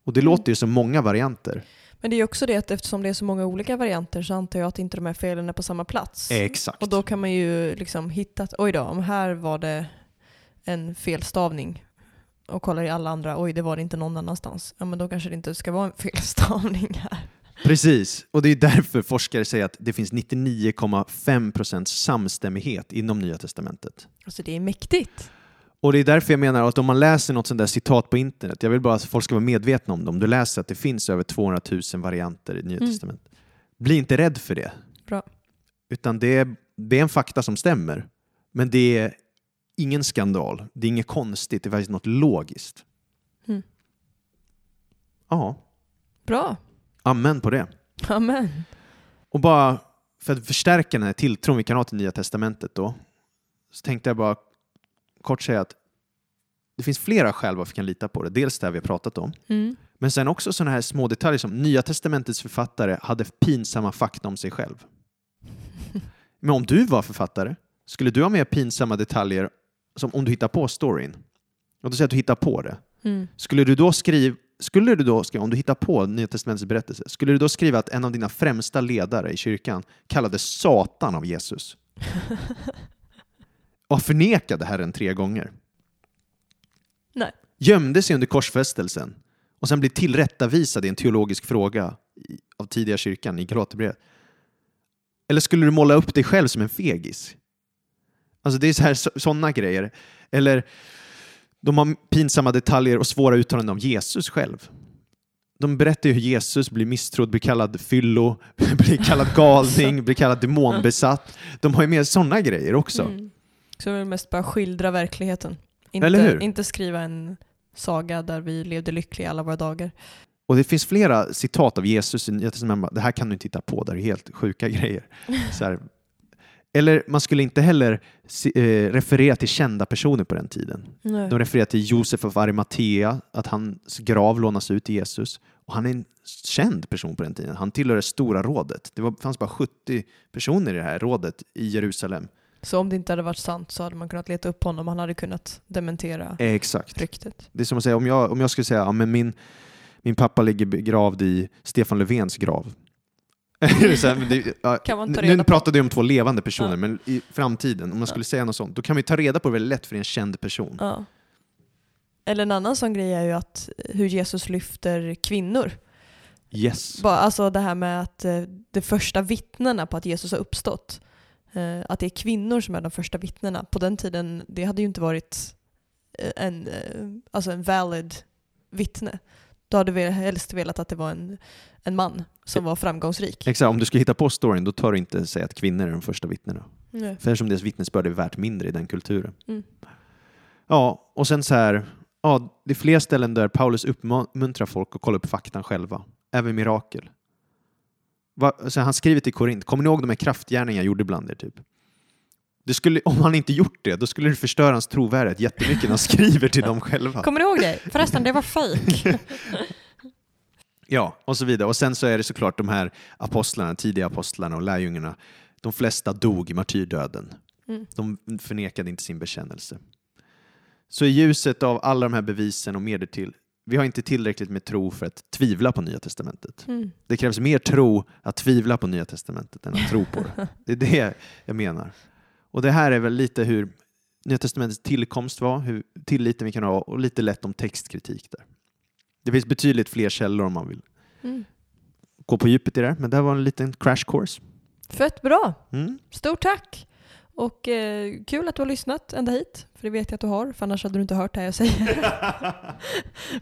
Och det Mm. låter ju som många varianter. Men det är ju också det att eftersom det är så många olika varianter så antar jag att inte de här felen är på samma plats. Exakt. Och då kan man ju liksom hitta att oj då, om här var det en felstavning och kollar i alla andra, oj det var det inte någon annanstans. Ja men då kanske det inte ska vara en felstavning här. Precis, och det är därför forskare säger att det finns 99,5 procents samstämmighet inom Nya Testamentet. Alltså det är mäktigt. Och det är därför jag menar att om man läser något sånt där citat på internet, jag vill bara att folk ska vara medvetna om det, om du läser att det finns över 200 000 varianter i Nya Mm. Testamentet, bli inte rädd för det. Bra. Utan det är, det är en fakta som stämmer, men det är ingen skandal, det är inget konstigt, det är faktiskt något logiskt. Mm. Ja, Bra. amen på det. Amen. Och bara för att förstärka den här tilltron vi kan ha till Nya Testamentet då, så tänkte jag bara kort säga att det finns flera skäl varför vi kan lita på det. Dels det vi har pratat om, Mm. men sen också sådana här små detaljer som Nya Testamentets författare hade pinsamma fakta om sig själv. Men om du var författare, skulle du ha mer pinsamma detaljer som om du hittar på storyn? Låt oss säga att du hittar på det. Mm. Skulle du då skriva, skulle du då skriva, om du hittar på Nya Testamentets berättelse, skulle du då skriva att en av dina främsta ledare i kyrkan kallade Satan av Jesus? Och förnekade Herren tre gånger? Nej. Gömde sig under korsfästelsen och sen blev tillrättavisad i en teologisk fråga av tidiga kyrkan i Galaterbrevet? Eller skulle du måla upp dig själv som en fegis? Alltså det är så här, så, sådana grejer. Eller de har pinsamma detaljer och svåra uttalanden om Jesus själv. De berättar ju hur Jesus blir misstrodd, blir kallad fyllo, blir kallad galning, blir kallad demonbesatt. De har ju med sådana grejer också. Mm. Så jag vill mest bara skildra verkligheten. Inte, inte skriva en saga där vi levde lyckliga alla våra dagar. Och det finns flera citat av Jesus i Nya Testamentet. Det här kan du inte titta på, det är helt sjuka grejer. Eller man skulle inte heller eh, referera till kända personer på den tiden. Nej. De refererar till Josef av Arimathea, att hans grav lånas ut till Jesus. Och han är en känd person på den tiden. Han tillhör det stora rådet. Det var, fanns bara 70 personer i det här rådet i Jerusalem. Så om det inte hade varit sant så hade man kunnat leta upp honom. Han hade kunnat dementera Eh, exakt. ryktet. Det är som att säga, om jag, om jag skulle säga, ja, men min, min pappa ligger begravd i Stefan Löfvens grav. det, ja, nu på. pratade jag om två levande personer, Ja. men i framtiden, om man skulle säga något sånt, då kan vi ta reda på det väldigt lätt för en känd person. Eller en annan sån grej är ju att hur Jesus lyfter kvinnor. Yes. Bara, alltså det här med att eh, de första vittnena på att Jesus har uppstått, eh, att det är kvinnor som är de första vittnena. På den tiden, det hade ju inte varit eh, en, eh, alltså en valid vittne. Då hade vi helst velat att det var en, en man som var framgångsrik. Exakt, om du ska hitta på storyn, då tar du inte säga att kvinnor är de första vittnena. Nej. För eftersom deras vittnesbörd är värt mindre i den kulturen. Mm. Ja, och sen så här, ja, det är fler ställen där Paulus uppmuntrar folk att kolla upp faktan själva. Även mirakel. Va, så han skriver till Korint, kommer ni ihåg de här kraftgärningarna jag gjorde bland er? Typ? Det skulle, om han inte gjort det, då skulle det förstöra hans trovärdighet jättemycket när han skriver till dem själva. Kommer du ihåg det? Förresten, det var fejk. Ja, och så vidare. Och sen så är det såklart de här apostlarna, tidiga apostlarna och lärjungarna. De flesta dog i martyrdöden. Mm. De förnekade inte sin bekännelse. Så i ljuset av alla de här bevisen och mer därtill, vi har inte tillräckligt med tro för att tvivla på Nya Testamentet. Mm. Det krävs mer tro att tvivla på Nya Testamentet än att tro på det. Det är det jag menar. Och det här är väl lite hur Nya Testamentets tillkomst var, hur tilliten vi kan ha och lite lätt om textkritik där. Det finns betydligt fler källor om man vill Mm. gå på djupet i det, här, men det här var en liten crash course. Fett bra! Mm. Stort tack! Och eh, kul att du har lyssnat ända hit, för det vet jag att du har, för annars hade du inte hört det här jag säger.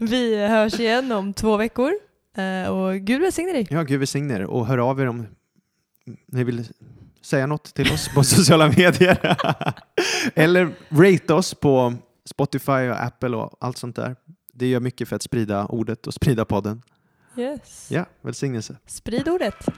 Vi hörs igen om två veckor. Eh, och Gud välsigne dig. Ja, Gud välsigne er och hör av er om ni vill säga något till oss på sociala medier. Eller rate oss på Spotify och Apple och allt sånt där. Det gör mycket för att sprida ordet och sprida podden. Yes. Ja, välsignelse. Sprid ordet.